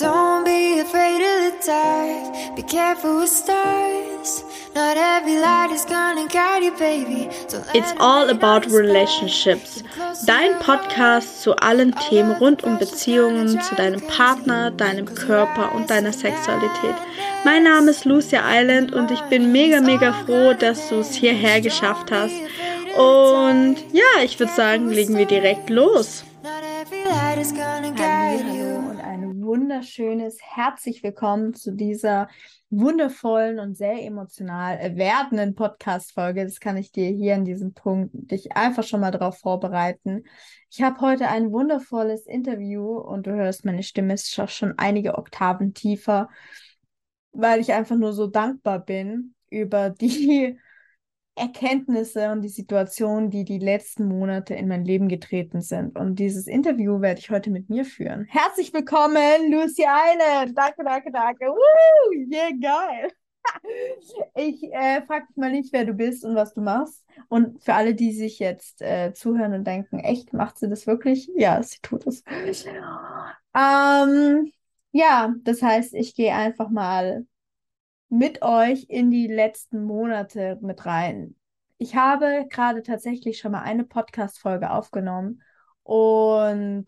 Don't be afraid of the dark. Be careful with stars. Not every light is gonna guide you, baby. So It's all about relationships. Dein Podcast zu allen Themen rund um Beziehungen zu deinem Partner, deinem Körper und deiner Sexualität. Mein Name ist Lucia Island und ich bin mega, mega froh, dass du es hierher geschafft hast. Und ja, ich würde sagen, legen wir direkt los. Not every light is gonna guide you. Wunderschönes herzlich willkommen zu dieser wundervollen und sehr emotional werdenden Podcast-Folge. Das kann ich dir hier an diesem Punkt dich einfach schon mal darauf vorbereiten. Ich habe heute ein wundervolles Interview und du hörst, meine Stimme ist schon einige Oktaven tiefer, weil ich einfach nur so dankbar bin über die Erkenntnisse und die Situationen, die die letzten Monate in mein Leben getreten sind. Und dieses Interview werde ich heute mit mir führen. Herzlich willkommen, Lucy Island. Danke, danke, danke. Woo, yeah, geil. Ich äh, frage dich mal nicht, wer du bist und was du machst. Und für alle, die sich jetzt äh, zuhören und denken, echt, macht sie das wirklich? Ja, sie tut es. Ähm, ja, das heißt, ich gehe einfach mal mit euch in die letzten Monate mit rein. Ich habe gerade tatsächlich schon mal eine Podcast-Folge aufgenommen und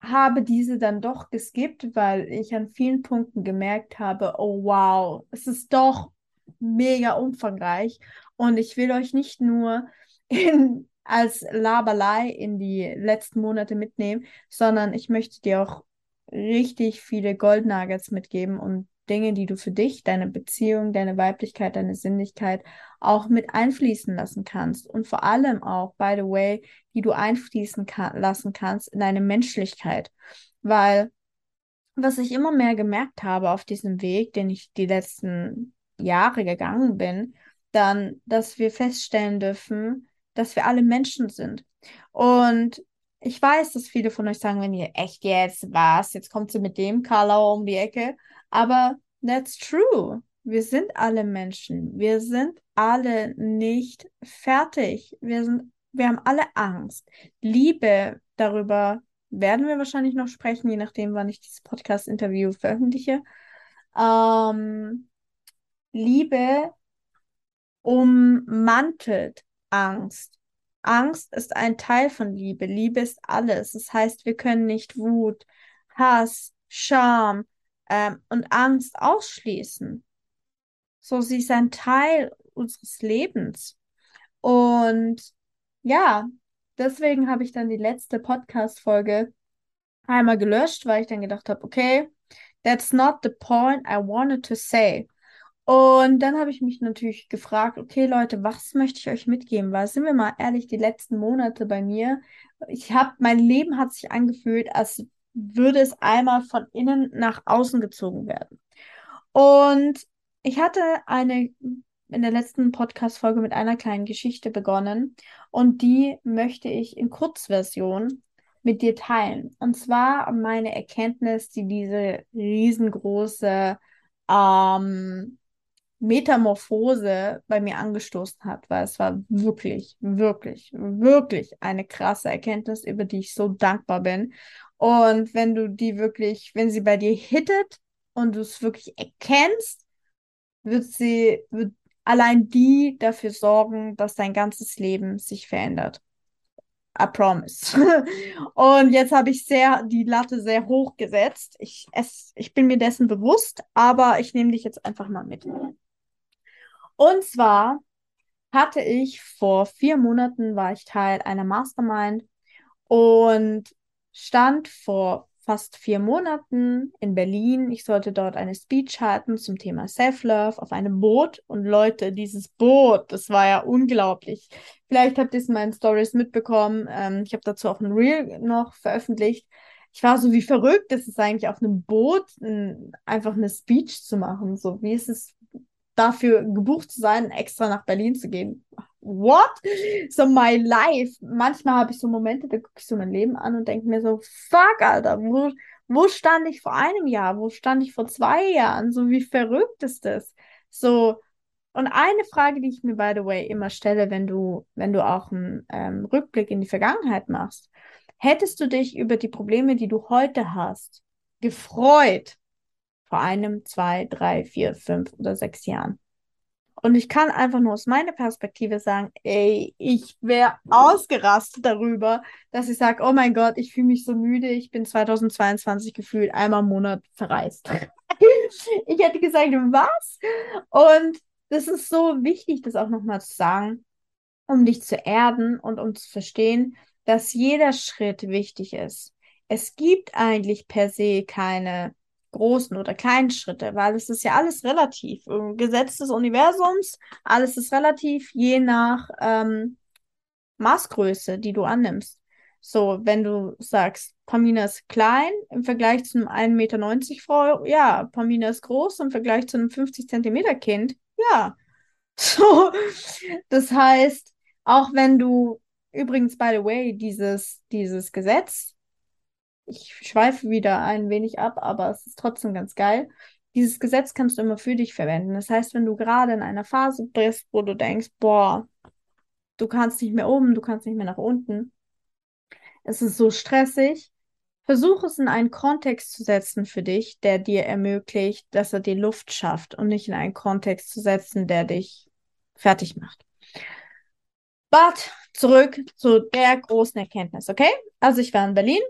habe diese dann doch geskippt, weil ich an vielen Punkten gemerkt habe, oh wow, es ist doch mega umfangreich und ich will euch nicht nur in, als Laberlei in die letzten Monate mitnehmen, sondern ich möchte dir auch richtig viele Goldnuggets mitgeben und Dinge, die du für dich, deine Beziehung, deine Weiblichkeit, deine Sinnlichkeit auch mit einfließen lassen kannst. Und vor allem auch, by the way, die du einfließen ka lassen kannst in deine Menschlichkeit. Weil was ich immer mehr gemerkt habe auf diesem Weg, den ich die letzten Jahre gegangen bin, dann, dass wir feststellen dürfen, dass wir alle Menschen sind. Und ich weiß, dass viele von euch sagen, wenn ihr echt jetzt was, jetzt kommt sie mit dem Karlauer um die Ecke. Aber that's true. Wir sind alle Menschen. Wir sind alle nicht fertig. Wir sind, wir haben alle Angst. Liebe, darüber werden wir wahrscheinlich noch sprechen, je nachdem, wann ich dieses Podcast-Interview veröffentliche. Ähm, Liebe ummantelt Angst. Angst ist ein Teil von Liebe. Liebe ist alles. Das heißt, wir können nicht Wut, Hass, Scham ähm, und Angst ausschließen. So, sie ist ein Teil unseres Lebens. Und ja, deswegen habe ich dann die letzte Podcast-Folge einmal gelöscht, weil ich dann gedacht habe, okay, that's not the point I wanted to say. Und dann habe ich mich natürlich gefragt, okay, Leute, was möchte ich euch mitgeben? Weil, sind wir mal ehrlich, die letzten Monate bei mir, ich habe, mein Leben hat sich angefühlt, als würde es einmal von innen nach außen gezogen werden. Und ich hatte eine in der letzten Podcast-Folge mit einer kleinen Geschichte begonnen und die möchte ich in Kurzversion mit dir teilen. Und zwar meine Erkenntnis, die diese riesengroße ähm, Metamorphose bei mir angestoßen hat, weil es war wirklich, wirklich, wirklich eine krasse Erkenntnis, über die ich so dankbar bin. Und wenn du die wirklich, wenn sie bei dir hittet und du es wirklich erkennst, wird sie, wird allein die dafür sorgen, dass dein ganzes Leben sich verändert. I promise. Und jetzt habe ich sehr die Latte sehr hoch gesetzt. Ich, es, ich bin mir dessen bewusst, aber ich nehme dich jetzt einfach mal mit. Und zwar hatte ich vor vier Monaten war ich Teil einer Mastermind und stand vor fast vier Monaten in Berlin. Ich sollte dort eine Speech halten zum Thema Self-Love auf einem Boot. Und Leute, dieses Boot, das war ja unglaublich. Vielleicht habt ihr es in meinen Stories mitbekommen. Ähm, ich habe dazu auch ein Reel noch veröffentlicht. Ich war so wie verrückt, das ist eigentlich auf einem Boot ein, einfach eine Speech zu machen. So, wie ist es dafür gebucht zu sein, extra nach Berlin zu gehen? What? So my life. Manchmal habe ich so Momente, da gucke ich so mein Leben an und denke mir so, fuck, Alter, wo, wo stand ich vor einem Jahr? Wo stand ich vor zwei Jahren? So, wie verrückt ist das? So, und eine Frage, die ich mir, by the way, immer stelle, wenn du, wenn du auch einen ähm, Rückblick in die Vergangenheit machst, hättest du dich über die Probleme, die du heute hast, gefreut vor einem, zwei, drei, vier, fünf oder sechs Jahren. Und ich kann einfach nur aus meiner Perspektive sagen, ey, ich wäre ausgerastet darüber, dass ich sage, oh mein Gott, ich fühle mich so müde, ich bin 2022 gefühlt einmal im Monat verreist. ich hätte gesagt, was? Und das ist so wichtig, das auch nochmal zu sagen, um dich zu erden und um zu verstehen, dass jeder Schritt wichtig ist. Es gibt eigentlich per se keine großen oder kleinen Schritte, weil es ist ja alles relativ. Gesetz des Universums, alles ist relativ, je nach ähm, Maßgröße, die du annimmst. So, wenn du sagst, Pamina ist klein im Vergleich zu einem 1,90 Meter Frau, ja, Pamina ist groß im Vergleich zu einem 50 Zentimeter Kind, ja. So, das heißt, auch wenn du übrigens, by the way, dieses, dieses Gesetz ich schweife wieder ein wenig ab, aber es ist trotzdem ganz geil. Dieses Gesetz kannst du immer für dich verwenden. Das heißt, wenn du gerade in einer Phase bist, wo du denkst, boah, du kannst nicht mehr oben, du kannst nicht mehr nach unten, es ist so stressig, versuch es in einen Kontext zu setzen für dich, der dir ermöglicht, dass er dir Luft schafft und nicht in einen Kontext zu setzen, der dich fertig macht. But zurück zu der großen Erkenntnis, okay? Also ich war in Berlin,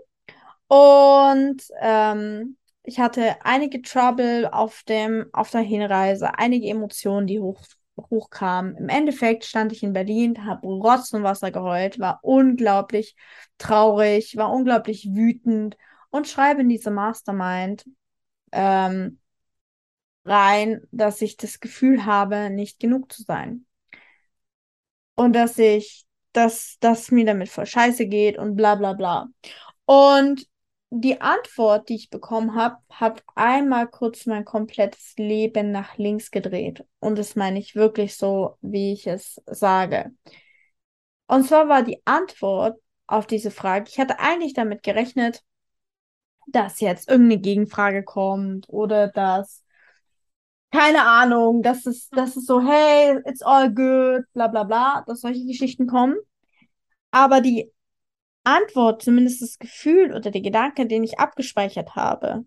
und ähm, ich hatte einige Trouble auf dem, auf der Hinreise, einige Emotionen, die hoch, hochkamen. Im Endeffekt stand ich in Berlin, habe Rotz und Wasser geheult, war unglaublich traurig, war unglaublich wütend und schreibe in diese Mastermind ähm, rein, dass ich das Gefühl habe, nicht genug zu sein. Und dass ich, dass, dass mir damit voll scheiße geht und bla bla bla. Und die Antwort, die ich bekommen habe, hat einmal kurz mein komplettes Leben nach links gedreht. Und das meine ich wirklich so, wie ich es sage. Und zwar war die Antwort auf diese Frage, ich hatte eigentlich damit gerechnet, dass jetzt irgendeine Gegenfrage kommt oder dass, keine Ahnung, dass es, dass es so, hey, it's all good, bla bla bla, dass solche Geschichten kommen. Aber die Antwort, zumindest das Gefühl oder der Gedanke, den ich abgespeichert habe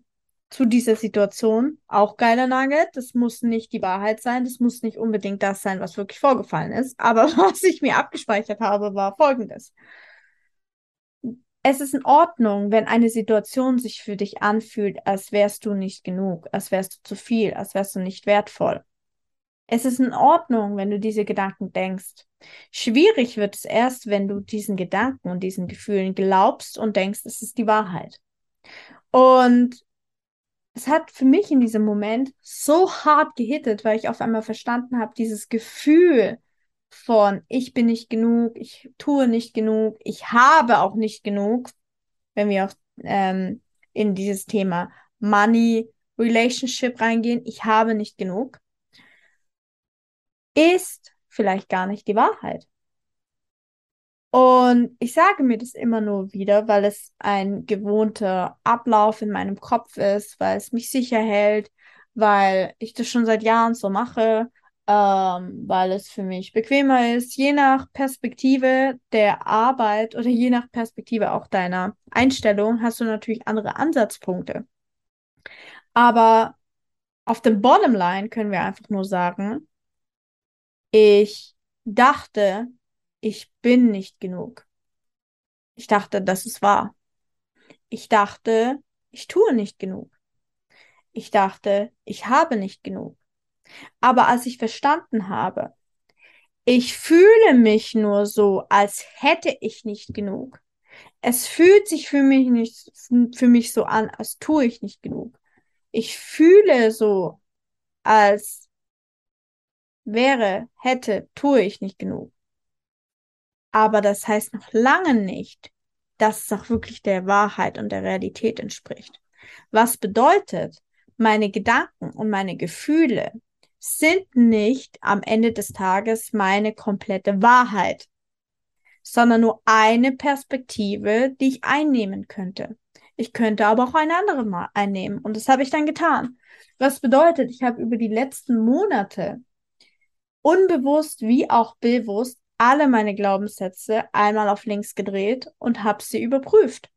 zu dieser Situation, auch geiler Nugget. Das muss nicht die Wahrheit sein, das muss nicht unbedingt das sein, was wirklich vorgefallen ist. Aber was ich mir abgespeichert habe, war folgendes. Es ist in Ordnung, wenn eine Situation sich für dich anfühlt, als wärst du nicht genug, als wärst du zu viel, als wärst du nicht wertvoll. Es ist in Ordnung, wenn du diese Gedanken denkst. Schwierig wird es erst, wenn du diesen Gedanken und diesen Gefühlen glaubst und denkst, es ist die Wahrheit. Und es hat für mich in diesem Moment so hart gehittet, weil ich auf einmal verstanden habe, dieses Gefühl von ich bin nicht genug, ich tue nicht genug, ich habe auch nicht genug, wenn wir auch ähm, in dieses Thema Money, Relationship reingehen, ich habe nicht genug ist vielleicht gar nicht die Wahrheit. Und ich sage mir das immer nur wieder, weil es ein gewohnter Ablauf in meinem Kopf ist, weil es mich sicher hält, weil ich das schon seit Jahren so mache, ähm, weil es für mich bequemer ist. Je nach Perspektive der Arbeit oder je nach Perspektive auch deiner Einstellung hast du natürlich andere Ansatzpunkte. Aber auf dem Bottomline können wir einfach nur sagen, ich dachte, ich bin nicht genug. Ich dachte, das ist wahr. Ich dachte, ich tue nicht genug. Ich dachte, ich habe nicht genug. Aber als ich verstanden habe, ich fühle mich nur so, als hätte ich nicht genug. Es fühlt sich für mich nicht, für mich so an, als tue ich nicht genug. Ich fühle so, als wäre, hätte, tue ich nicht genug. Aber das heißt noch lange nicht, dass es auch wirklich der Wahrheit und der Realität entspricht. Was bedeutet, meine Gedanken und meine Gefühle sind nicht am Ende des Tages meine komplette Wahrheit, sondern nur eine Perspektive, die ich einnehmen könnte. Ich könnte aber auch eine andere mal einnehmen und das habe ich dann getan. Was bedeutet, ich habe über die letzten Monate unbewusst wie auch bewusst alle meine Glaubenssätze einmal auf links gedreht und habe sie überprüft.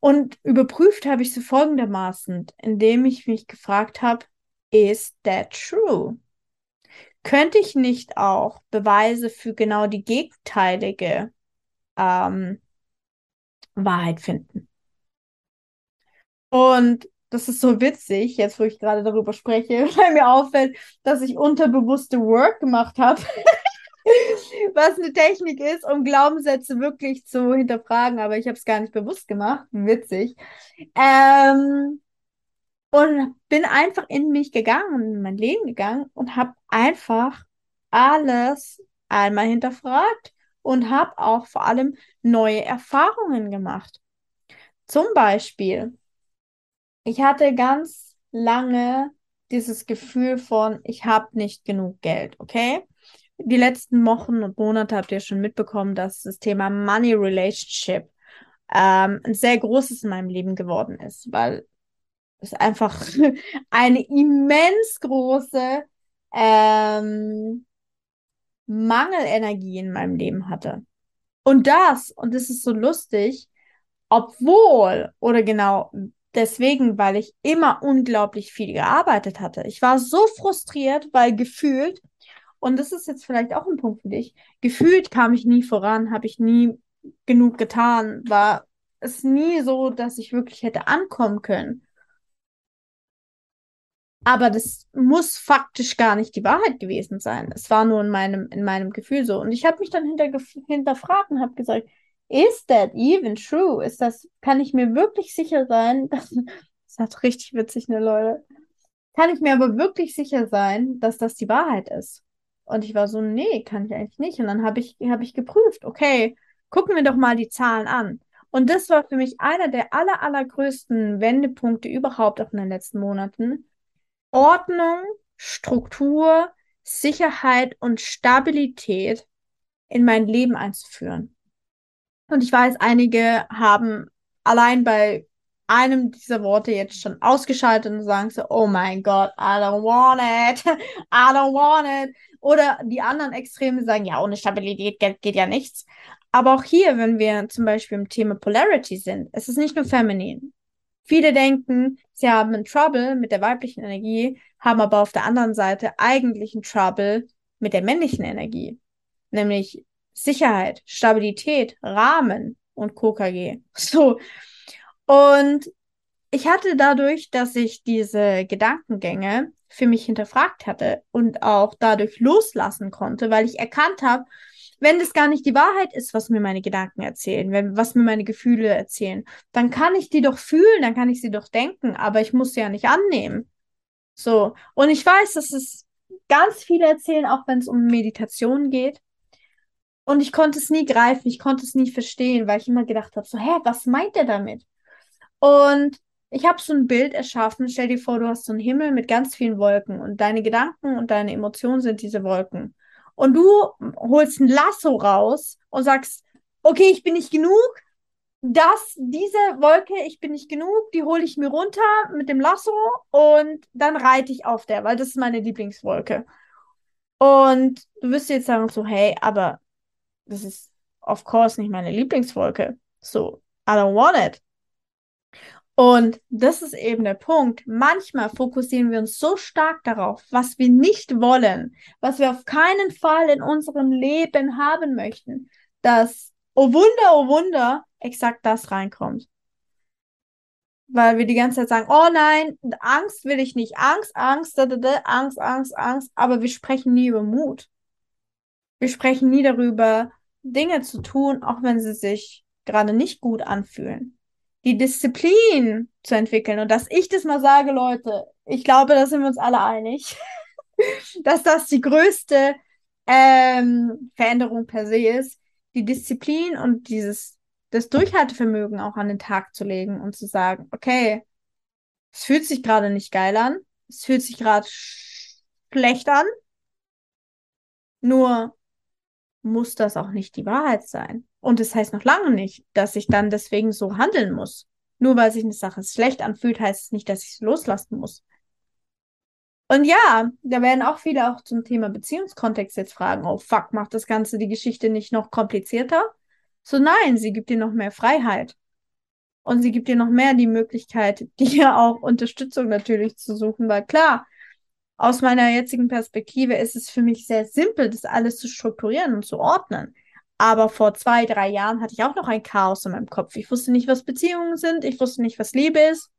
Und überprüft habe ich sie folgendermaßen, indem ich mich gefragt habe, is that true? Könnte ich nicht auch Beweise für genau die gegenteilige ähm, Wahrheit finden? Und das ist so witzig, jetzt wo ich gerade darüber spreche, weil mir auffällt, dass ich unterbewusste Work gemacht habe. was eine Technik ist, um Glaubenssätze wirklich zu hinterfragen, aber ich habe es gar nicht bewusst gemacht. Witzig. Ähm, und bin einfach in mich gegangen, in mein Leben gegangen und habe einfach alles einmal hinterfragt und habe auch vor allem neue Erfahrungen gemacht. Zum Beispiel, ich hatte ganz lange dieses Gefühl von, ich habe nicht genug Geld, okay? die letzten Wochen und Monate habt ihr schon mitbekommen, dass das Thema Money Relationship ähm, ein sehr großes in meinem Leben geworden ist, weil es einfach eine immens große ähm, Mangelenergie in meinem Leben hatte. Und das, und das ist so lustig, obwohl, oder genau deswegen, weil ich immer unglaublich viel gearbeitet hatte. Ich war so frustriert, weil gefühlt und das ist jetzt vielleicht auch ein Punkt für dich. Gefühlt kam ich nie voran, habe ich nie genug getan, war es nie so, dass ich wirklich hätte ankommen können. Aber das muss faktisch gar nicht die Wahrheit gewesen sein. Es war nur in meinem, in meinem Gefühl so. Und ich habe mich dann hinter, hinterfragt und habe gesagt, is that even true? Ist das, kann ich mir wirklich sicher sein, dass, das hat richtig witzig, ne, Leute? Kann ich mir aber wirklich sicher sein, dass das die Wahrheit ist? Und ich war so, nee, kann ich eigentlich nicht. Und dann habe ich, hab ich geprüft, okay, gucken wir doch mal die Zahlen an. Und das war für mich einer der aller, allergrößten Wendepunkte überhaupt auch in den letzten Monaten. Ordnung, Struktur, Sicherheit und Stabilität in mein Leben einzuführen. Und ich weiß, einige haben allein bei einem dieser Worte jetzt schon ausgeschaltet und sagen so, oh mein Gott, I don't want it, I don't want it. Oder die anderen Extreme sagen, ja, ohne Stabilität geht, geht ja nichts. Aber auch hier, wenn wir zum Beispiel im Thema Polarity sind, es ist nicht nur feminin. Viele denken, sie haben ein Trouble mit der weiblichen Energie, haben aber auf der anderen Seite eigentlich ein Trouble mit der männlichen Energie. Nämlich Sicherheit, Stabilität, Rahmen und KKG. So. Und ich hatte dadurch, dass ich diese Gedankengänge für mich hinterfragt hatte und auch dadurch loslassen konnte, weil ich erkannt habe, wenn das gar nicht die Wahrheit ist, was mir meine Gedanken erzählen, wenn, was mir meine Gefühle erzählen, dann kann ich die doch fühlen, dann kann ich sie doch denken, aber ich muss sie ja nicht annehmen. So. Und ich weiß, dass es ganz viele erzählen, auch wenn es um Meditation geht. Und ich konnte es nie greifen, ich konnte es nie verstehen, weil ich immer gedacht habe, so, hä, was meint er damit? Und ich habe so ein Bild erschaffen. Stell dir vor, du hast so einen Himmel mit ganz vielen Wolken und deine Gedanken und deine Emotionen sind diese Wolken. Und du holst ein Lasso raus und sagst, okay, ich bin nicht genug. Das, diese Wolke, ich bin nicht genug, die hole ich mir runter mit dem Lasso und dann reite ich auf der, weil das ist meine Lieblingswolke. Und du wirst jetzt sagen so, hey, aber das ist of course nicht meine Lieblingswolke. So, I don't want it. Und das ist eben der Punkt. Manchmal fokussieren wir uns so stark darauf, was wir nicht wollen, was wir auf keinen Fall in unserem Leben haben möchten, dass, oh Wunder, oh Wunder, exakt das reinkommt. Weil wir die ganze Zeit sagen, oh nein, Angst will ich nicht, Angst, Angst, da, da, da, Angst, Angst, Angst, aber wir sprechen nie über Mut. Wir sprechen nie darüber, Dinge zu tun, auch wenn sie sich gerade nicht gut anfühlen die Disziplin zu entwickeln. Und dass ich das mal sage, Leute, ich glaube, da sind wir uns alle einig, dass das die größte ähm, Veränderung per se ist, die Disziplin und dieses das Durchhaltevermögen auch an den Tag zu legen und zu sagen, okay, es fühlt sich gerade nicht geil an, es fühlt sich gerade schlecht an, nur muss das auch nicht die Wahrheit sein. Und das heißt noch lange nicht, dass ich dann deswegen so handeln muss. Nur weil sich eine Sache schlecht anfühlt, heißt es nicht, dass ich es loslassen muss. Und ja, da werden auch viele auch zum Thema Beziehungskontext jetzt fragen, oh fuck, macht das Ganze die Geschichte nicht noch komplizierter? So nein, sie gibt dir noch mehr Freiheit. Und sie gibt dir noch mehr die Möglichkeit, dir auch Unterstützung natürlich zu suchen, weil klar, aus meiner jetzigen Perspektive ist es für mich sehr simpel, das alles zu strukturieren und zu ordnen. Aber vor zwei, drei Jahren hatte ich auch noch ein Chaos in meinem Kopf. Ich wusste nicht, was Beziehungen sind. Ich wusste nicht, was Liebe ist.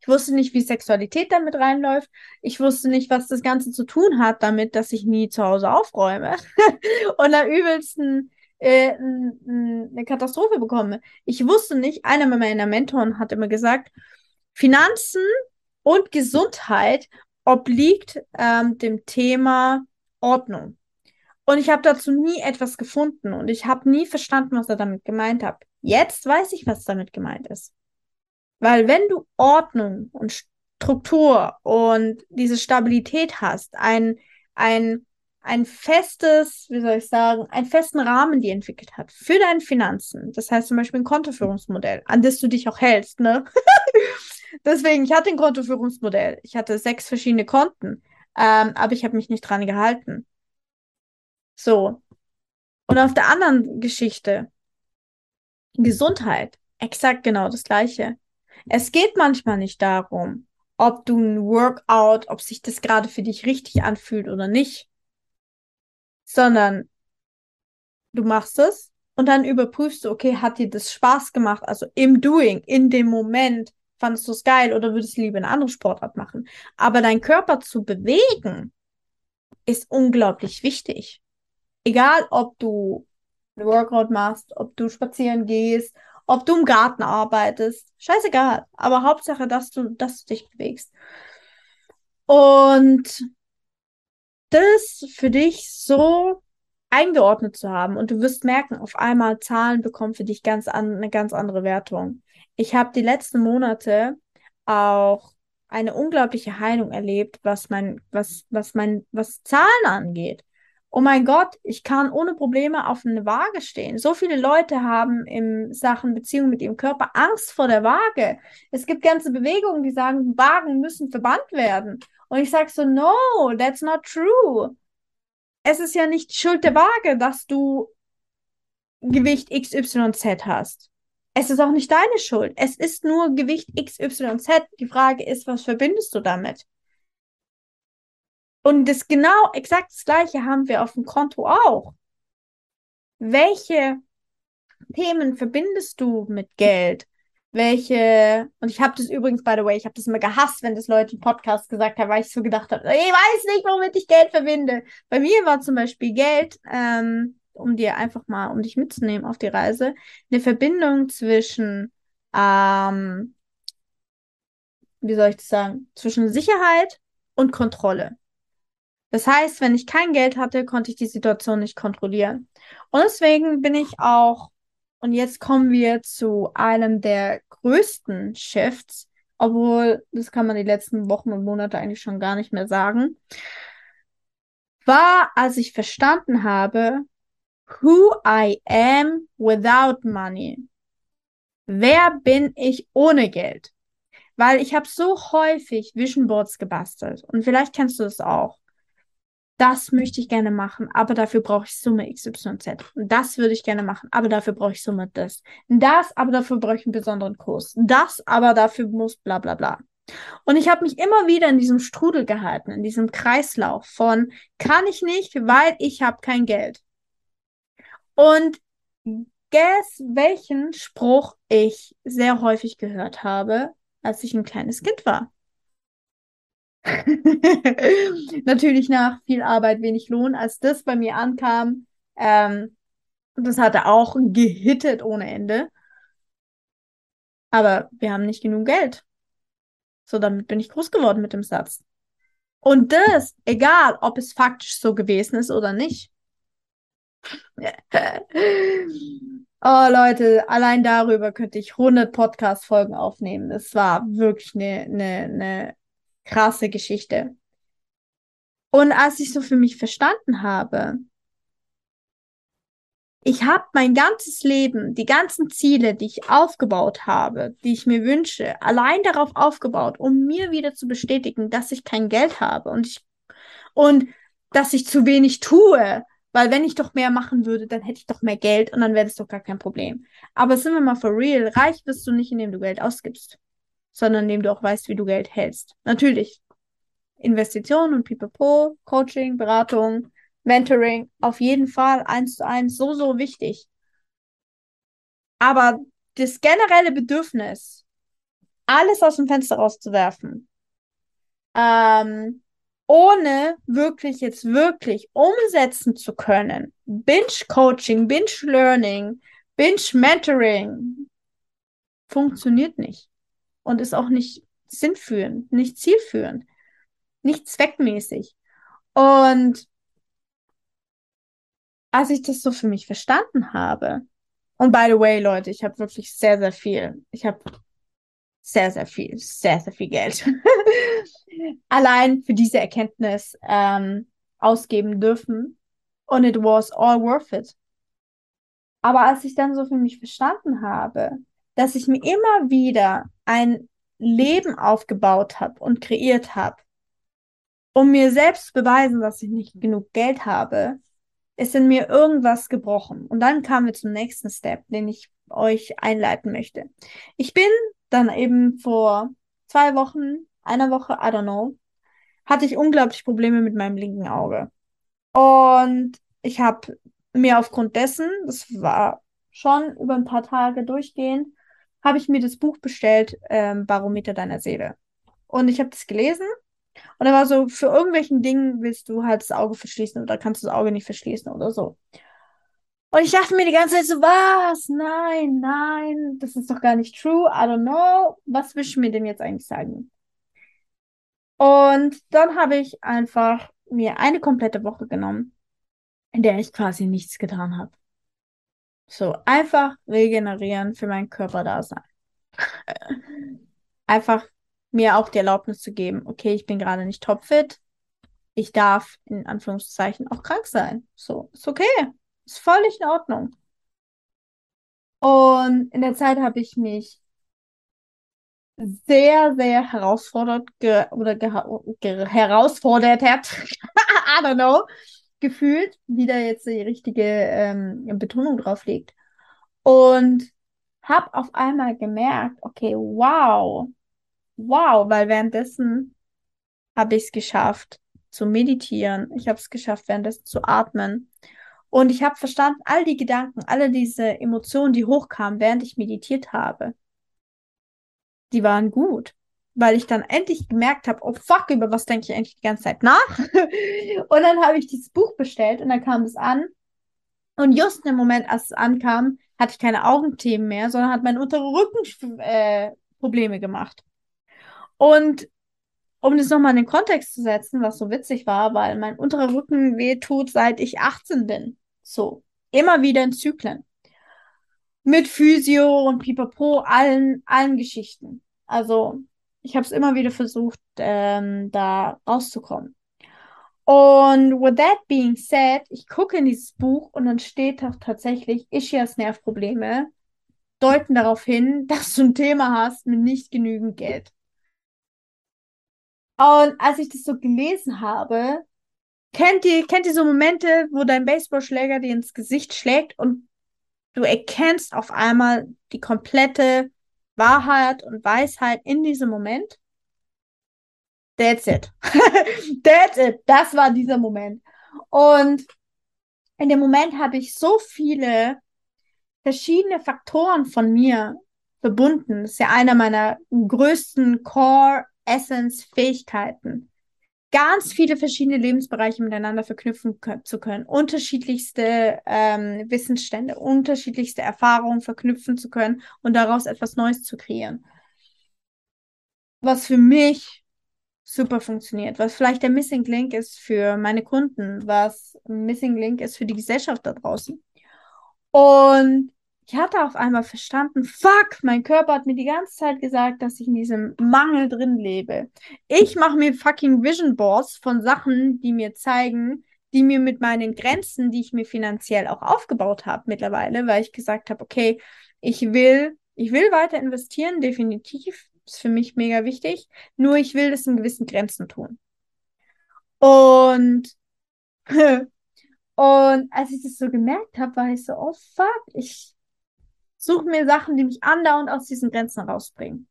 Ich wusste nicht, wie Sexualität damit reinläuft. Ich wusste nicht, was das Ganze zu tun hat damit, dass ich nie zu Hause aufräume und da übelsten äh, eine Katastrophe bekomme. Ich wusste nicht, einer meiner Mentoren hat immer gesagt, Finanzen und Gesundheit obliegt ähm, dem Thema Ordnung. Und ich habe dazu nie etwas gefunden und ich habe nie verstanden, was er damit gemeint hat. Jetzt weiß ich, was damit gemeint ist. Weil wenn du Ordnung und Struktur und diese Stabilität hast, ein, ein, ein festes, wie soll ich sagen, einen festen Rahmen, die entwickelt hat für deine Finanzen. Das heißt zum Beispiel ein Kontoführungsmodell, an das du dich auch hältst, ne? Deswegen, ich hatte ein Kontoführungsmodell. Ich hatte sechs verschiedene Konten, ähm, aber ich habe mich nicht dran gehalten. So. Und auf der anderen Geschichte, Gesundheit, exakt genau das Gleiche. Es geht manchmal nicht darum, ob du ein Workout, ob sich das gerade für dich richtig anfühlt oder nicht, sondern du machst es und dann überprüfst du, okay, hat dir das Spaß gemacht? Also im Doing, in dem Moment, fandest du es geil oder würdest du lieber eine andere Sportart machen? Aber deinen Körper zu bewegen, ist unglaublich wichtig. Egal, ob du ein Workout machst, ob du spazieren gehst, ob du im Garten arbeitest, scheißegal. Aber Hauptsache, dass du, dass du dich bewegst. Und das für dich so eingeordnet zu haben und du wirst merken, auf einmal Zahlen bekommen für dich ganz an, eine ganz andere Wertung. Ich habe die letzten Monate auch eine unglaubliche Heilung erlebt, was mein, was, was mein, was Zahlen angeht oh mein Gott, ich kann ohne Probleme auf eine Waage stehen. So viele Leute haben in Sachen Beziehung mit ihrem Körper Angst vor der Waage. Es gibt ganze Bewegungen, die sagen, Wagen müssen verbannt werden. Und ich sage so, no, that's not true. Es ist ja nicht Schuld der Waage, dass du Gewicht XYZ hast. Es ist auch nicht deine Schuld. Es ist nur Gewicht XYZ. Die Frage ist, was verbindest du damit? Und das genau exakt das gleiche haben wir auf dem Konto auch. Welche Themen verbindest du mit Geld? Welche, und ich habe das übrigens, by the way, ich habe das immer gehasst, wenn das Leute im Podcast gesagt haben, weil ich so gedacht habe, ich weiß nicht, womit ich Geld verbinde. Bei mir war zum Beispiel Geld, ähm, um dir einfach mal, um dich mitzunehmen auf die Reise, eine Verbindung zwischen, ähm, wie soll ich das sagen, zwischen Sicherheit und Kontrolle. Das heißt, wenn ich kein Geld hatte, konnte ich die Situation nicht kontrollieren. Und deswegen bin ich auch, und jetzt kommen wir zu einem der größten Shifts, obwohl das kann man die letzten Wochen und Monate eigentlich schon gar nicht mehr sagen, war, als ich verstanden habe, who I am without money. Wer bin ich ohne Geld? Weil ich habe so häufig Vision Boards gebastelt und vielleicht kennst du das auch das möchte ich gerne machen, aber dafür brauche ich Summe XYZ. Und das würde ich gerne machen, aber dafür brauche ich Summe das. Das, aber dafür brauche ich einen besonderen Kurs. Das, aber dafür muss bla bla bla. Und ich habe mich immer wieder in diesem Strudel gehalten, in diesem Kreislauf von kann ich nicht, weil ich habe kein Geld. Und guess, welchen Spruch ich sehr häufig gehört habe, als ich ein kleines Kind war. Natürlich nach viel Arbeit, wenig Lohn. Als das bei mir ankam, ähm, das hatte auch gehittet ohne Ende. Aber wir haben nicht genug Geld. So, damit bin ich groß geworden mit dem Satz. Und das, egal, ob es faktisch so gewesen ist oder nicht. oh Leute, allein darüber könnte ich 100 Podcast-Folgen aufnehmen. Es war wirklich eine, eine, eine krasse Geschichte. Und als ich so für mich verstanden habe, ich habe mein ganzes Leben, die ganzen Ziele, die ich aufgebaut habe, die ich mir wünsche, allein darauf aufgebaut, um mir wieder zu bestätigen, dass ich kein Geld habe und ich und dass ich zu wenig tue, Weil wenn ich doch mehr machen würde, dann hätte ich doch mehr Geld und dann wäre das doch gar kein Problem. Aber sind wir mal for real, reich bist du nicht, indem du Geld ausgibst, sondern indem du auch weißt, wie du Geld hältst. Natürlich. Investitionen und pipapo, Coaching, Beratung, Mentoring, auf jeden Fall eins zu eins, so, so wichtig. Aber das generelle Bedürfnis, alles aus dem Fenster rauszuwerfen, ähm, ohne wirklich jetzt wirklich umsetzen zu können. Binge-Coaching, Binge-Learning, Binge-Mentoring funktioniert nicht und ist auch nicht sinnführend, nicht zielführend, nicht zweckmäßig. Und als ich das so für mich verstanden habe, und by the way, Leute, ich habe wirklich sehr, sehr viel. Ich habe sehr, sehr viel, sehr, sehr viel Geld allein für diese Erkenntnis ähm, ausgeben dürfen. Und it was all worth it. Aber als ich dann so für mich verstanden habe, dass ich mir immer wieder ein Leben aufgebaut habe und kreiert habe, um mir selbst zu beweisen, dass ich nicht genug Geld habe, ist in mir irgendwas gebrochen. Und dann kamen wir zum nächsten Step, den ich euch einleiten möchte. Ich bin dann eben vor zwei Wochen, einer Woche, I don't know, hatte ich unglaublich Probleme mit meinem linken Auge. Und ich habe mir aufgrund dessen, das war schon über ein paar Tage durchgehend, habe ich mir das Buch bestellt, ähm, Barometer deiner Seele. Und ich habe das gelesen und da war so, für irgendwelchen Dingen willst du halt das Auge verschließen oder kannst du das Auge nicht verschließen oder so. Und ich dachte mir die ganze Zeit so, was? Nein, nein, das ist doch gar nicht true. I don't know. Was willst du mir denn jetzt eigentlich sagen? Und dann habe ich einfach mir eine komplette Woche genommen, in der ich quasi nichts getan habe. So, einfach regenerieren für meinen Körper da sein. einfach mir auch die Erlaubnis zu geben, okay, ich bin gerade nicht topfit. Ich darf in Anführungszeichen auch krank sein. So, ist okay. Ist völlig in Ordnung. Und in der Zeit habe ich mich sehr, sehr herausfordert ge oder ge ge herausfordert I don't know, gefühlt, wie da jetzt die richtige ähm, Betonung drauf liegt. Und habe auf einmal gemerkt, okay, wow, wow, weil währenddessen habe ich es geschafft zu meditieren. Ich habe es geschafft, währenddessen zu atmen. Und ich habe verstanden, all die Gedanken, alle diese Emotionen, die hochkamen, während ich meditiert habe, die waren gut. Weil ich dann endlich gemerkt habe, oh fuck, über was denke ich eigentlich die ganze Zeit nach? und dann habe ich dieses Buch bestellt und dann kam es an. Und just in dem Moment, als es ankam, hatte ich keine Augenthemen mehr, sondern hat mein unterer Rücken äh, Probleme gemacht. Und um das nochmal in den Kontext zu setzen, was so witzig war, weil mein unterer Rücken weh tut, seit ich 18 bin. So, immer wieder in Zyklen. Mit Physio und Pipapo, allen, allen Geschichten. Also, ich habe es immer wieder versucht, ähm, da rauszukommen. Und with that being said, ich gucke in dieses Buch und dann steht doch tatsächlich, Ischias Nervprobleme deuten darauf hin, dass du ein Thema hast mit nicht genügend Geld. Und als ich das so gelesen habe, kennt ihr, kennt ihr so Momente, wo dein Baseballschläger dir ins Gesicht schlägt und du erkennst auf einmal die komplette Wahrheit und Weisheit in diesem Moment? That's it. That's it. Das war dieser Moment. Und in dem Moment habe ich so viele verschiedene Faktoren von mir verbunden. Das ist ja einer meiner größten Core Essence, Fähigkeiten, ganz viele verschiedene Lebensbereiche miteinander verknüpfen zu können, unterschiedlichste ähm, Wissensstände, unterschiedlichste Erfahrungen verknüpfen zu können und daraus etwas Neues zu kreieren. Was für mich super funktioniert, was vielleicht der Missing Link ist für meine Kunden, was Missing Link ist für die Gesellschaft da draußen. Und ich hatte auf einmal verstanden, fuck, mein Körper hat mir die ganze Zeit gesagt, dass ich in diesem Mangel drin lebe. Ich mache mir fucking Vision Boards von Sachen, die mir zeigen, die mir mit meinen Grenzen, die ich mir finanziell auch aufgebaut habe mittlerweile, weil ich gesagt habe, okay, ich will, ich will weiter investieren, definitiv, ist für mich mega wichtig, nur ich will das in gewissen Grenzen tun. Und Und als ich das so gemerkt habe, war ich so, oh fuck, ich suche mir Sachen, die mich andauernd aus diesen Grenzen rausbringen.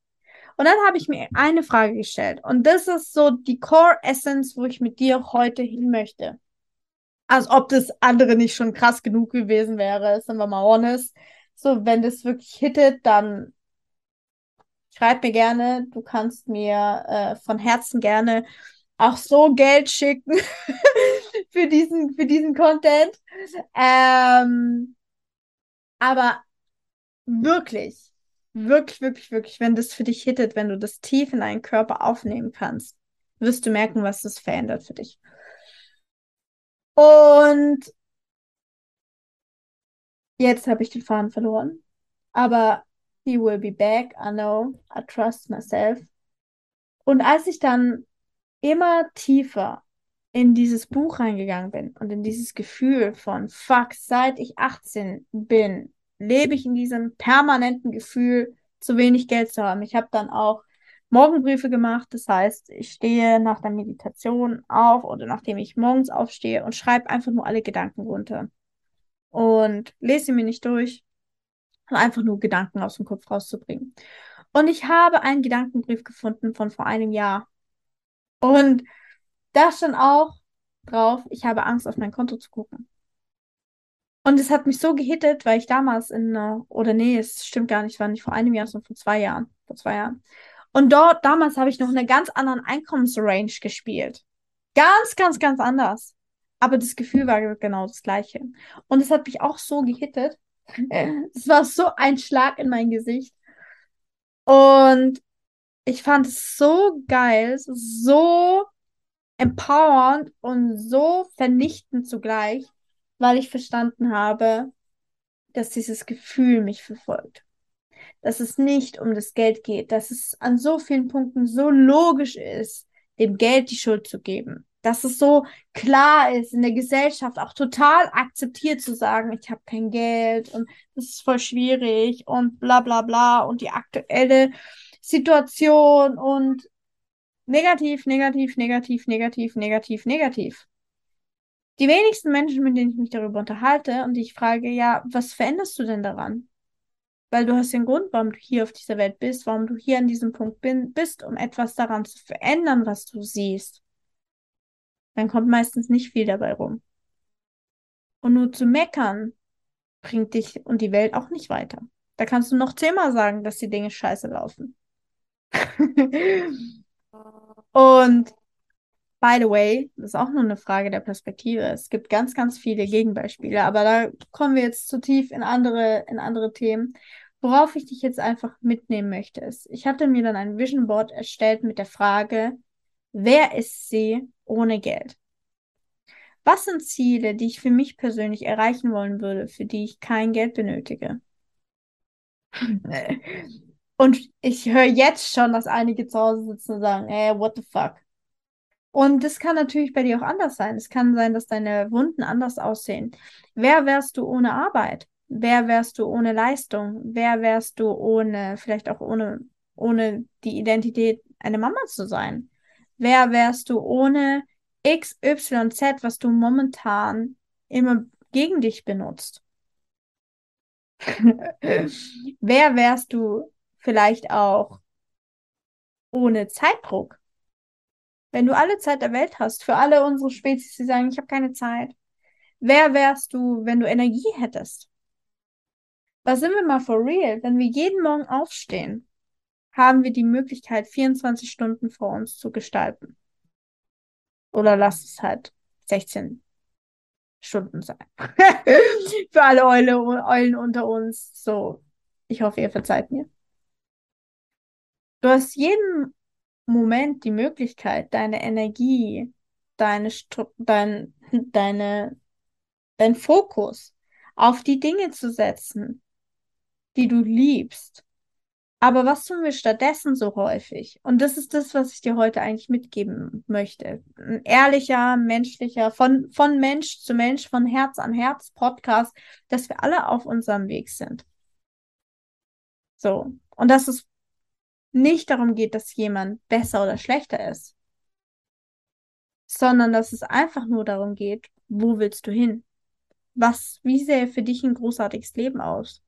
Und dann habe ich mir eine Frage gestellt. Und das ist so die Core Essence, wo ich mit dir heute hin möchte. Als ob das andere nicht schon krass genug gewesen wäre, sind wir mal honest. So, wenn das wirklich hittet, dann schreib mir gerne. Du kannst mir äh, von Herzen gerne auch so Geld schicken für diesen, für diesen Content. Ähm, aber wirklich, wirklich, wirklich, wirklich, wenn das für dich hittet, wenn du das tief in deinen Körper aufnehmen kannst, wirst du merken, was das verändert für dich. Und jetzt habe ich den Faden verloren. Aber he will be back. I know. I trust myself. Und als ich dann immer tiefer in dieses Buch reingegangen bin und in dieses Gefühl von Fuck, seit ich 18 bin, lebe ich in diesem permanenten Gefühl, zu wenig Geld zu haben. Ich habe dann auch Morgenbriefe gemacht. Das heißt, ich stehe nach der Meditation auf oder nachdem ich morgens aufstehe und schreibe einfach nur alle Gedanken runter. Und lese sie mir nicht durch, einfach nur Gedanken aus dem Kopf rauszubringen. Und ich habe einen Gedankenbrief gefunden von vor einem Jahr. Und da stand auch drauf, ich habe Angst, auf mein Konto zu gucken. Und es hat mich so gehittet, weil ich damals in, oder nee, es stimmt gar nicht, war nicht vor einem Jahr, sondern vor zwei Jahren. Vor zwei Jahren. Und dort, damals habe ich noch in einer ganz anderen Einkommensrange gespielt. Ganz, ganz, ganz anders. Aber das Gefühl war genau das gleiche. Und es hat mich auch so gehittet. Es war so ein Schlag in mein Gesicht. Und ich fand es so geil, so empowernd und so vernichtend zugleich, weil ich verstanden habe, dass dieses Gefühl mich verfolgt. Dass es nicht um das Geld geht, dass es an so vielen Punkten so logisch ist, dem Geld die Schuld zu geben. Dass es so klar ist, in der Gesellschaft auch total akzeptiert zu sagen, ich habe kein Geld und das ist voll schwierig und bla bla bla und die aktuelle Situation und negativ, negativ, negativ, negativ, negativ, negativ. Die wenigsten Menschen, mit denen ich mich darüber unterhalte und die ich frage, ja, was veränderst du denn daran? Weil du hast den Grund, warum du hier auf dieser Welt bist, warum du hier an diesem Punkt bin, bist, um etwas daran zu verändern, was du siehst. Dann kommt meistens nicht viel dabei rum. Und nur zu meckern bringt dich und die Welt auch nicht weiter. Da kannst du noch zehnmal sagen, dass die Dinge scheiße laufen. Und by the way, das ist auch nur eine Frage der Perspektive. Es gibt ganz, ganz viele Gegenbeispiele, aber da kommen wir jetzt zu tief in andere, in andere Themen. Worauf ich dich jetzt einfach mitnehmen möchte, ist, ich hatte mir dann ein Vision Board erstellt mit der Frage, wer ist sie ohne Geld? Was sind Ziele, die ich für mich persönlich erreichen wollen würde, für die ich kein Geld benötige? Und ich höre jetzt schon, dass einige zu Hause sitzen und sagen, ey, what the fuck? Und das kann natürlich bei dir auch anders sein. Es kann sein, dass deine Wunden anders aussehen. Wer wärst du ohne Arbeit? Wer wärst du ohne Leistung? Wer wärst du ohne, vielleicht auch ohne, ohne die Identität, eine Mama zu sein? Wer wärst du ohne X, Y, Z, was du momentan immer gegen dich benutzt? Wer wärst du vielleicht auch ohne Zeitdruck. Wenn du alle Zeit der Welt hast, für alle unsere Spezies, die sagen, ich habe keine Zeit, wer wärst du, wenn du Energie hättest? Was sind wir mal for real? Wenn wir jeden Morgen aufstehen, haben wir die Möglichkeit, 24 Stunden vor uns zu gestalten. Oder lass es halt 16 Stunden sein. Für alle Eule, Eulen unter uns. So, ich hoffe, ihr verzeiht mir. Du hast jeden Moment die Möglichkeit, deine Energie, deine, Stru dein, deine, dein Fokus auf die Dinge zu setzen, die du liebst. Aber was tun wir stattdessen so häufig? Und das ist das, was ich dir heute eigentlich mitgeben möchte. Ein ehrlicher, menschlicher, von, von Mensch zu Mensch, von Herz an Herz Podcast, dass wir alle auf unserem Weg sind. So. Und das ist nicht darum geht, dass jemand besser oder schlechter ist, sondern dass es einfach nur darum geht, wo willst du hin? was, wie sähe für dich ein großartiges Leben aus?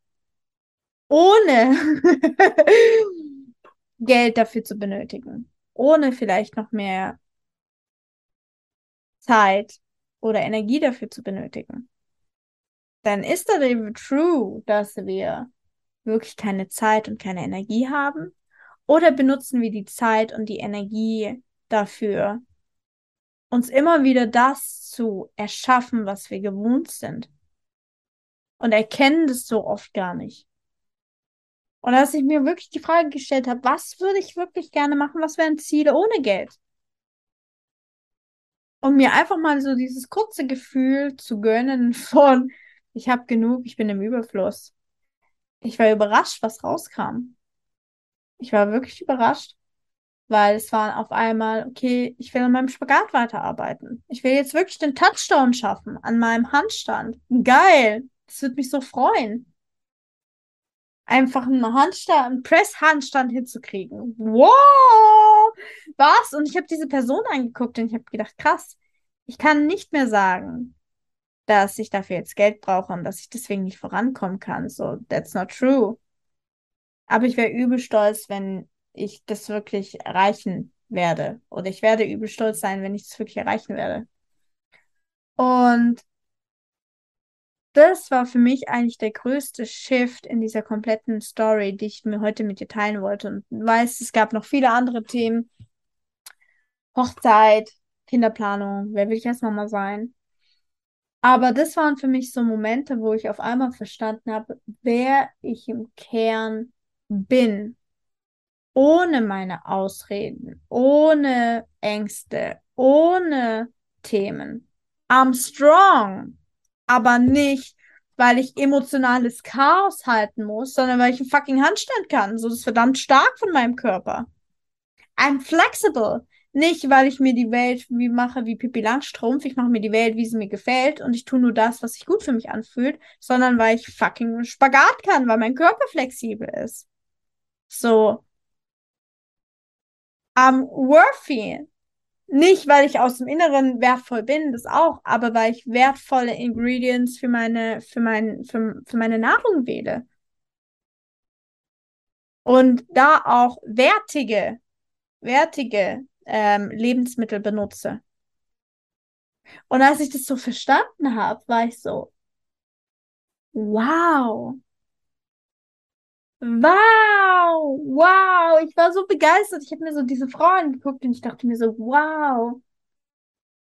Ohne Geld dafür zu benötigen. Ohne vielleicht noch mehr Zeit oder Energie dafür zu benötigen. Dann ist das eben true, dass wir wirklich keine Zeit und keine Energie haben? Oder benutzen wir die Zeit und die Energie dafür, uns immer wieder das zu erschaffen, was wir gewohnt sind? Und erkennen das so oft gar nicht. Und als ich mir wirklich die Frage gestellt habe, was würde ich wirklich gerne machen, was wären Ziele ohne Geld? Und mir einfach mal so dieses kurze Gefühl zu gönnen von, ich habe genug, ich bin im Überfluss. Ich war überrascht, was rauskam. Ich war wirklich überrascht, weil es war auf einmal, okay, ich will an meinem Spagat weiterarbeiten. Ich will jetzt wirklich den Touchdown schaffen an meinem Handstand. Geil. Das wird mich so freuen. Einfach einen Handstand, einen Press-Handstand hinzukriegen. Wow! Was? Und ich habe diese Person angeguckt und ich habe gedacht, krass, ich kann nicht mehr sagen, dass ich dafür jetzt Geld brauche und dass ich deswegen nicht vorankommen kann. So, that's not true. Aber ich wäre übel stolz, wenn ich das wirklich erreichen werde. Oder ich werde übel stolz sein, wenn ich das wirklich erreichen werde. Und das war für mich eigentlich der größte Shift in dieser kompletten Story, die ich mir heute mit dir teilen wollte. Und weiß, es gab noch viele andere Themen. Hochzeit, Kinderplanung, wer will ich als Mama sein? Aber das waren für mich so Momente, wo ich auf einmal verstanden habe, wer ich im Kern bin. Ohne meine Ausreden, ohne Ängste, ohne Themen. I'm strong. Aber nicht, weil ich emotionales Chaos halten muss, sondern weil ich einen fucking Handstand kann. So ist verdammt stark von meinem Körper. I'm flexible. Nicht, weil ich mir die Welt wie mache wie Pippi Langstrumpf, ich mache mir die Welt, wie sie mir gefällt und ich tue nur das, was sich gut für mich anfühlt, sondern weil ich fucking Spagat kann, weil mein Körper flexibel ist. So. I'm worthy. Nicht, weil ich aus dem Inneren wertvoll bin, das auch, aber weil ich wertvolle Ingredients für meine, für mein, für, für meine Nahrung wähle. Und da auch wertige, wertige ähm, Lebensmittel benutze. Und als ich das so verstanden habe, war ich so, wow, wow, wow, ich war so begeistert. Ich habe mir so diese Frau angeguckt und ich dachte mir so, wow.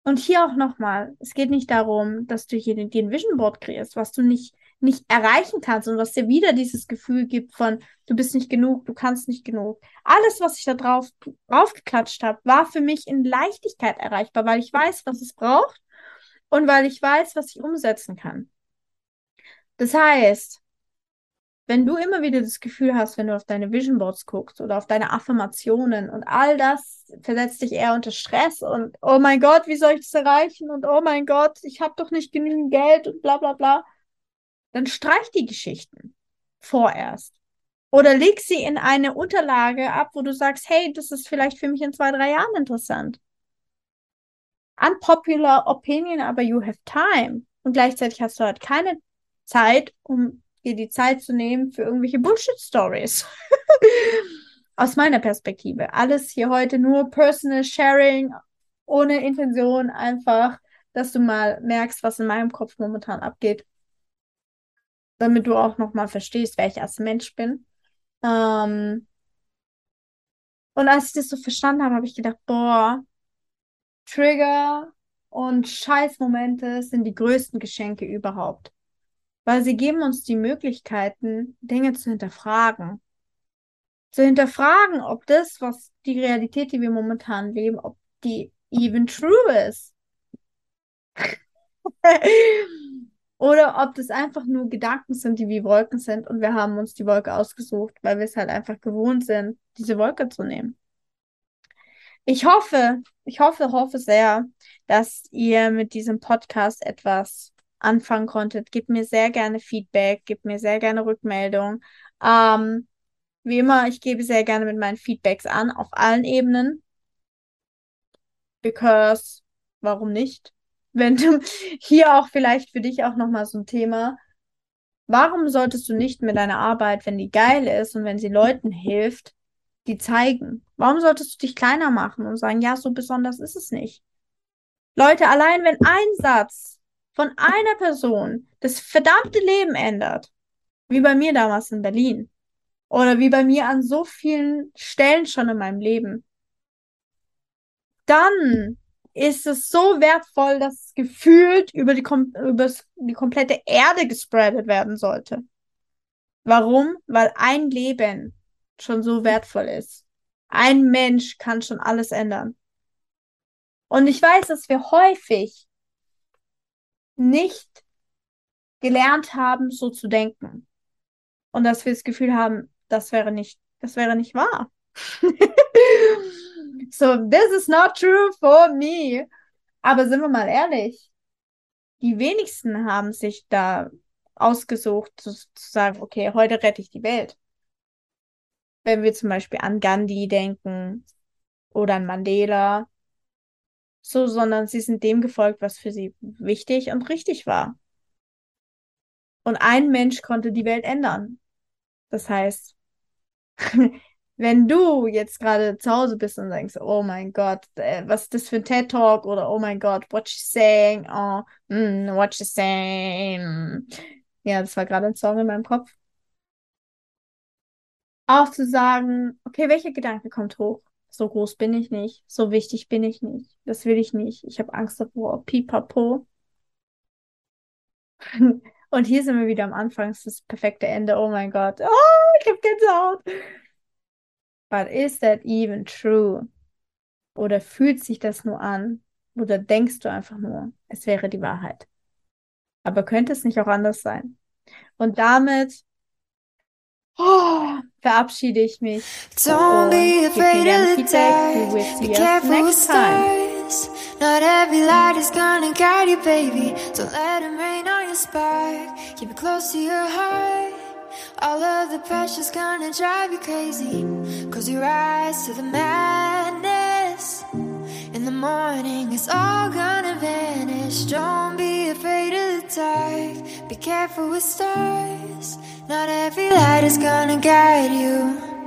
Und hier auch nochmal, es geht nicht darum, dass du hier dir ein Vision Board kreierst, was du nicht nicht erreichen kannst und was dir wieder dieses Gefühl gibt von, du bist nicht genug, du kannst nicht genug. Alles, was ich da drauf draufgeklatscht habe, war für mich in Leichtigkeit erreichbar, weil ich weiß, was es braucht und weil ich weiß, was ich umsetzen kann. Das heißt, wenn du immer wieder das Gefühl hast, wenn du auf deine Vision Boards guckst oder auf deine Affirmationen und all das versetzt dich eher unter Stress und oh mein Gott, wie soll ich das erreichen und oh mein Gott, ich habe doch nicht genügend Geld und bla bla bla dann streich die Geschichten vorerst. Oder leg sie in eine Unterlage ab, wo du sagst, hey, das ist vielleicht für mich in zwei, drei Jahren interessant. Unpopular opinion, aber you have time. Und gleichzeitig hast du halt keine Zeit, um dir die Zeit zu nehmen für irgendwelche Bullshit-Stories. Aus meiner Perspektive. Alles hier heute nur Personal Sharing, ohne Intention, einfach, dass du mal merkst, was in meinem Kopf momentan abgeht damit du auch nochmal verstehst, wer ich als Mensch bin. Ähm, und als ich das so verstanden habe, habe ich gedacht, boah, Trigger und Scheißmomente sind die größten Geschenke überhaupt. Weil sie geben uns die Möglichkeiten, Dinge zu hinterfragen. Zu hinterfragen, ob das, was die Realität, die wir momentan leben, ob die even true ist. Oder ob das einfach nur Gedanken sind, die wie Wolken sind und wir haben uns die Wolke ausgesucht, weil wir es halt einfach gewohnt sind, diese Wolke zu nehmen. Ich hoffe, ich hoffe, hoffe sehr, dass ihr mit diesem Podcast etwas anfangen konntet. Gebt mir sehr gerne Feedback, gebt mir sehr gerne Rückmeldung. Ähm, wie immer, ich gebe sehr gerne mit meinen Feedbacks an, auf allen Ebenen. Because, warum nicht? wenn du hier auch vielleicht für dich auch nochmal so ein Thema, warum solltest du nicht mit deiner Arbeit, wenn die geil ist und wenn sie Leuten hilft, die zeigen? Warum solltest du dich kleiner machen und sagen, ja, so besonders ist es nicht? Leute, allein wenn ein Satz von einer Person das verdammte Leben ändert, wie bei mir damals in Berlin oder wie bei mir an so vielen Stellen schon in meinem Leben, dann ist es so wertvoll, dass es gefühlt über die, über die komplette Erde gespreadet werden sollte. Warum? Weil ein Leben schon so wertvoll ist. Ein Mensch kann schon alles ändern. Und ich weiß, dass wir häufig nicht gelernt haben, so zu denken. Und dass wir das Gefühl haben, das wäre nicht, das wäre nicht wahr. so, this is not true for me. Aber sind wir mal ehrlich, die wenigsten haben sich da ausgesucht, zu, zu sagen, okay, heute rette ich die Welt. Wenn wir zum Beispiel an Gandhi denken oder an Mandela, so, sondern sie sind dem gefolgt, was für sie wichtig und richtig war. Und ein Mensch konnte die Welt ändern. Das heißt, wenn du jetzt gerade zu Hause bist und denkst, oh mein Gott, äh, was ist das für ein TED Talk oder oh mein Gott, what she's saying, oh, mm, what she's saying. Ja, das war gerade ein Song in meinem Kopf. Auch zu sagen, okay, welcher Gedanke kommt hoch? So groß bin ich nicht, so wichtig bin ich nicht, das will ich nicht, ich habe Angst davor, pipapo. Und hier sind wir wieder am Anfang, das das perfekte Ende, oh mein Gott, oh, ich hab Gänsehaut. But is that even true? Oder fühlt sich das nur an? Oder denkst du einfach nur, es wäre die Wahrheit? Aber könnte es nicht auch anders sein? Und damit oh, verabschiede ich mich. Don't be afraid of the dark. Be careful with stars. Not every light is gonna guide you, baby. Don't let them rain on your spark. Keep it close to your heart. All of the pressure's gonna drive you crazy. Cause you rise to the madness. In the morning, it's all gonna vanish. Don't afraid of the dark. Be careful with stars. Not every light is gonna guide you.